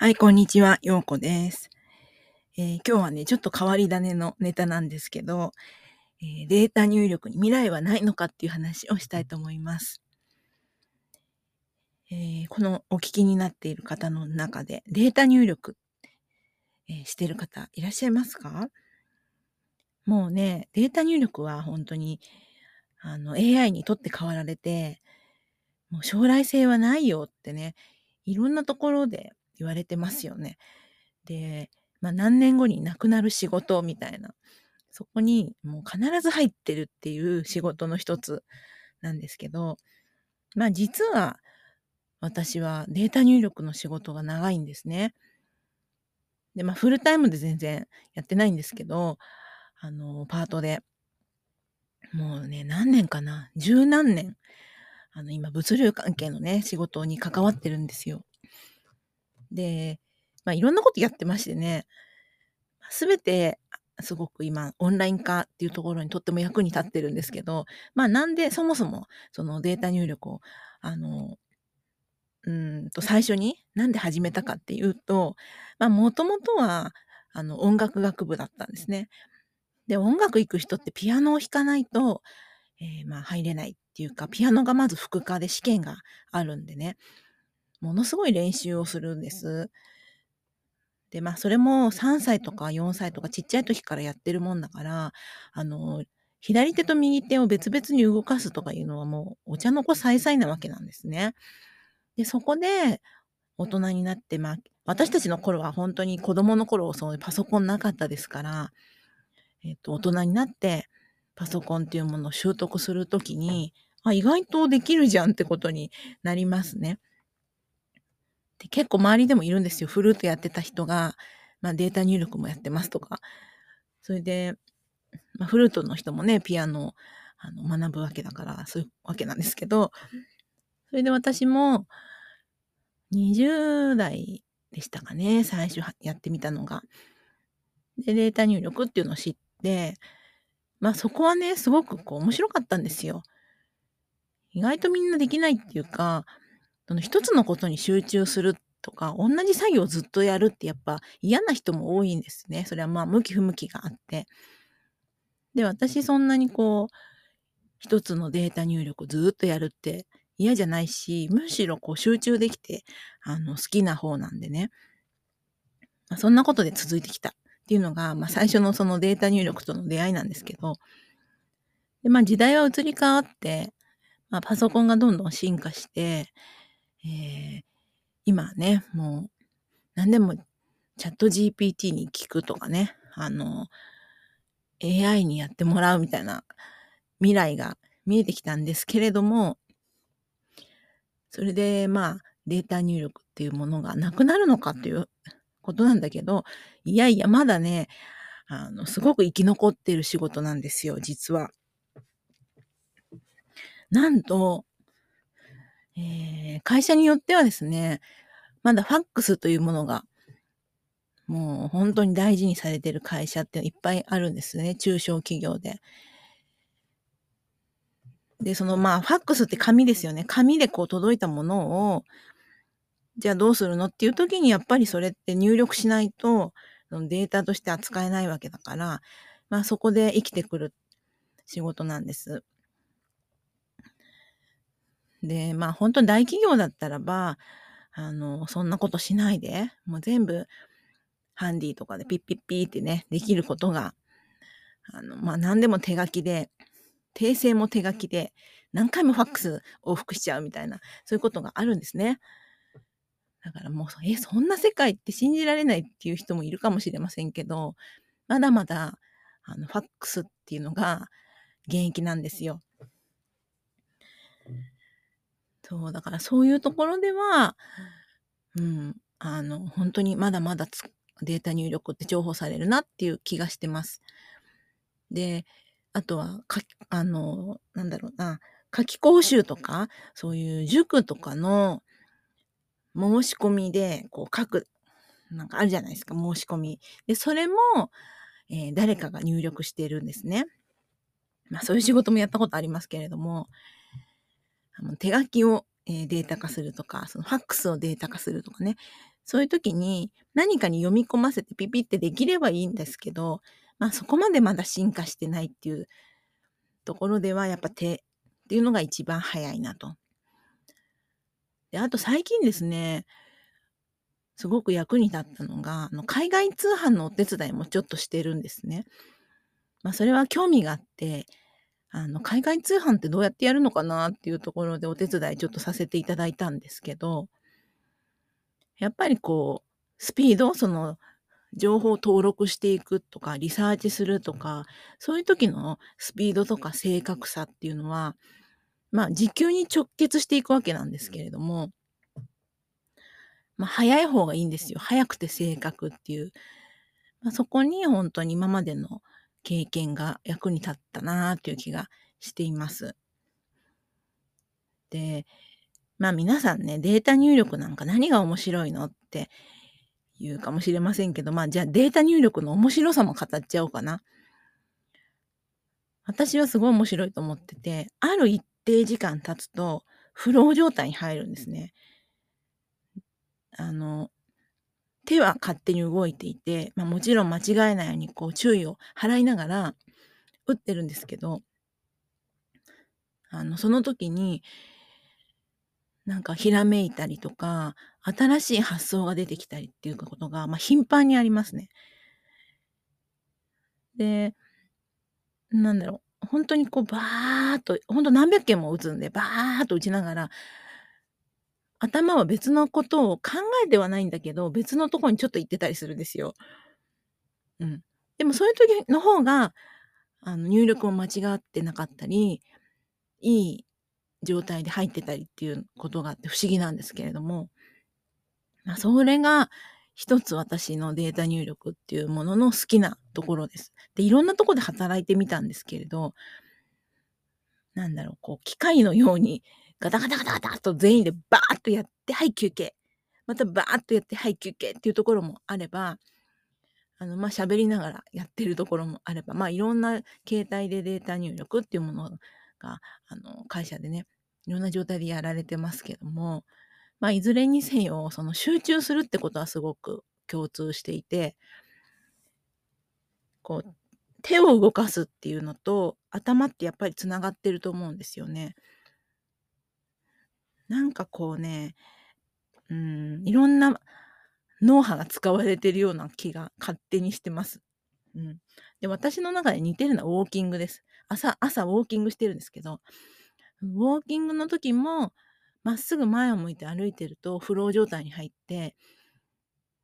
はい、こんにちは、ようこです、えー、今日はね、ちょっと変わり種のネタなんですけど、えー、データ入力に未来はないのかっていう話をしたいと思います。えー、このお聞きになっている方の中でデータ入力、えしてる方いらっしゃいますか？もうね、データ入力は本当にあの AI にとって変わられて、もう将来性はないよってね、いろんなところで言われてますよね。で、まあ、何年後になくなる仕事みたいな、そこにもう必ず入ってるっていう仕事の一つなんですけど、まあ実は私はデータ入力の仕事が長いんですね。で、まあフルタイムで全然やってないんですけど、あの、パートで、もうね、何年かな？十何年、あの、今物流関係のね、仕事に関わってるんですよ。で、まあ、いろんなことやってましてね、すべて、すごく今、オンライン化っていうところにとっても役に立ってるんですけど、まあ、なんでそもそも、そのデータ入力を、あの、うんと、最初に、なんで始めたかっていうと、まあ、もともとは、あの、音楽学部だったんですね。で、音楽行く人ってピアノを弾かないと、えー、まあ、入れないっていうか、ピアノがまず副科で試験があるんでね。ものすごい練習をするんです。で、まあ、それも3歳とか4歳とかちっちゃい時からやってるもんだから、あの、左手と右手を別々に動かすとかいうのはもうお茶の子さいさいなわけなんですね。で、そこで大人になって、まあ、私たちの頃は本当に子供の頃、そういうパソコンなかったですから、えっ、と、大人になってパソコンっていうものを習得するときに、あ、意外とできるじゃんってことになりますね。で結構周りでもいるんですよ。フルートやってた人が、まあ、データ入力もやってますとか。それで、まあ、フルートの人もね、ピアノをあの学ぶわけだから、そういうわけなんですけど、それで私も20代でしたかね、最初やってみたのが。で、データ入力っていうのを知って、まあそこはね、すごくこう面白かったんですよ。意外とみんなできないっていうか、その一つのことに集中するとか、同じ作業をずっとやるってやっぱ嫌な人も多いんですね。それはまあ向き不向きがあって。で、私そんなにこう、一つのデータ入力ずっとやるって嫌じゃないし、むしろこう集中できて、あの、好きな方なんでね。まあ、そんなことで続いてきたっていうのが、まあ最初のそのデータ入力との出会いなんですけど、で、まあ時代は移り変わって、まあパソコンがどんどん進化して、えー、今ね、もう何でもチャット GPT に聞くとかね、あの、AI にやってもらうみたいな未来が見えてきたんですけれども、それでまあデータ入力っていうものがなくなるのかっていうことなんだけど、いやいやまだね、あの、すごく生き残ってる仕事なんですよ、実は。なんと、会社によってはですね、まだファックスというものが、もう本当に大事にされてる会社っていっぱいあるんですね。中小企業で。で、そのまあ、ファックスって紙ですよね。紙でこう届いたものを、じゃあどうするのっていう時にやっぱりそれって入力しないと、データとして扱えないわけだから、まあそこで生きてくる仕事なんです。で、まあ本当に大企業だったらば、あの、そんなことしないで、もう全部ハンディとかでピッピッピーってね、できることが、あの、まあ何でも手書きで、訂正も手書きで、何回もファックス往復しちゃうみたいな、そういうことがあるんですね。だからもう、え、そんな世界って信じられないっていう人もいるかもしれませんけど、まだまだ、あの、ファックスっていうのが現役なんですよ。そう、だからそういうところでは、うん、あの、本当にまだまだデータ入力って重宝されるなっていう気がしてます。で、あとは、かあの、なんだろうな、夏期講習とか、そういう塾とかの申し込みで、こう書く、なんかあるじゃないですか、申し込み。で、それも、えー、誰かが入力してるんですね。まあそういう仕事もやったことありますけれども、手書きを、データ化するとか、そのファックスをデータ化するとかね、そういう時に何かに読み込ませてピピってできればいいんですけど、まあそこまでまだ進化してないっていうところではやっぱ手っていうのが一番早いなと。で、あと最近ですね、すごく役に立ったのが、あの海外通販のお手伝いもちょっとしてるんですね。まあそれは興味があって、あの海外通販ってどうやってやるのかなっていうところでお手伝いちょっとさせていただいたんですけど、やっぱりこう、スピード、その情報を登録していくとか、リサーチするとか、そういう時のスピードとか正確さっていうのは、まあ、時給に直結していくわけなんですけれども、まあ、早い方がいいんですよ。早くて正確っていう。まあ、そこに本当に今までの経験が役に立ったなっていう気がしています。で、まあ皆さんね、データ入力なんか何が面白いのって言うかもしれませんけど、まあじゃあデータ入力の面白さも語っちゃおうかな。私はすごい面白いと思ってて、ある一定時間経つと、フロー状態に入るんですね。あの、手は勝手に動いていて、まあ、もちろん間違えないようにこう注意を払いながら打ってるんですけど、あの、その時に、なんかひらめいたりとか、新しい発想が出てきたりっていうことが、まあ、頻繁にありますね。で、なんだろう、本当にこうバーっと、本当何百件も打つんで、バーっと打ちながら、頭は別のことを考えてはないんだけど、別のとこにちょっと行ってたりするんですよ。うん。でもそういう時の方が、あの、入力を間違ってなかったり、いい状態で入ってたりっていうことがあって不思議なんですけれども、まあ、それが一つ私のデータ入力っていうものの好きなところです。で、いろんなとこで働いてみたんですけれど、なんだろう、こう、機械のようにガタガタガタガタと全員でバーッとやって、はい、休憩。またバーッとやって、はい、休憩っていうところもあれば、あの、まあ、喋りながらやってるところもあれば、まあ、いろんな形態でデータ入力っていうものが、あの、会社でね、いろんな状態でやられてますけども、まあ、いずれにせよ、その集中するってことはすごく共通していて、こう、手を動かすっていうのと頭ってやっぱりつながってると思うんですよね。なんかこうね、うん、いろんな脳波が使われてるような気が勝手にしてます。うん。で、私の中で似てるのはウォーキングです。朝、朝ウォーキングしてるんですけど、ウォーキングの時も、まっすぐ前を向いて歩いてるとフロー状態に入って、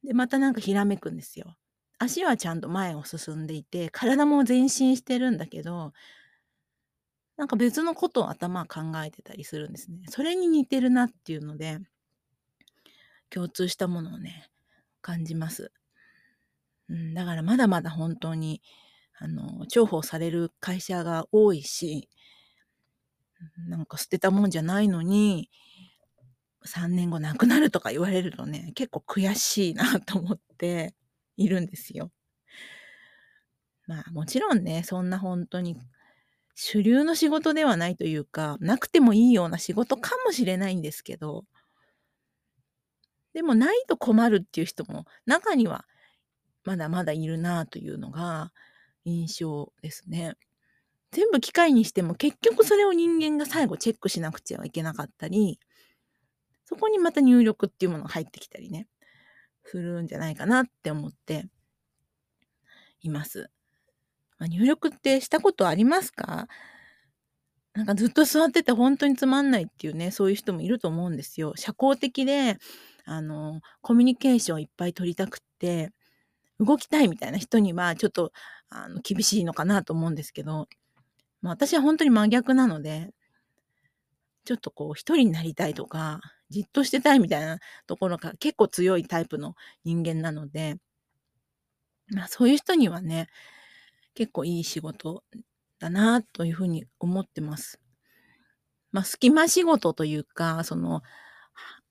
で、またなんかひらめくんですよ。足はちゃんと前を進んでいて、体も前進してるんだけど、なんか別のことを頭考えてたりするんですね。それに似てるなっていうので、共通したものをね、感じます。うん、だからまだまだ本当に、あの、重宝される会社が多いし、なんか捨てたもんじゃないのに、3年後亡くなるとか言われるとね、結構悔しいなと思っているんですよ。まあもちろんね、そんな本当に主流の仕事ではないというか、なくてもいいような仕事かもしれないんですけど、でもないと困るっていう人も中にはまだまだいるなというのが印象ですね。全部機械にしても結局それを人間が最後チェックしなくちゃいけなかったり、そこにまた入力っていうものが入ってきたりね、するんじゃないかなって思っています。まあ、入力ってしたことありますか？なんかずっと座ってて本当につまんないっていうね、そういう人もいると思うんですよ。社交的で、あの、コミュニケーションいっぱい取りたくって、動きたいみたいな人にはちょっとあの厳しいのかなと思うんですけど、まあ、私は本当に真逆なので、ちょっとこう一人になりたいとか、じっとしてたいみたいなところが結構強いタイプの人間なので、まあそういう人にはね、結構いい仕事だなというふうに思ってます。まあ隙間仕事というか、その、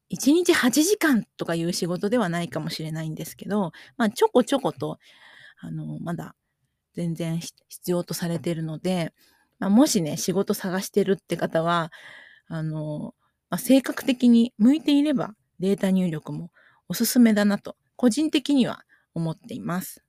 1日8時間とかいう仕事ではないかもしれないんですけど、まあちょこちょこと、あの、まだ全然必要とされているので、まあ、もしね、仕事探してるって方は、あの、まあ、性格的に向いていればデータ入力もおすすめだなと、個人的には思っています。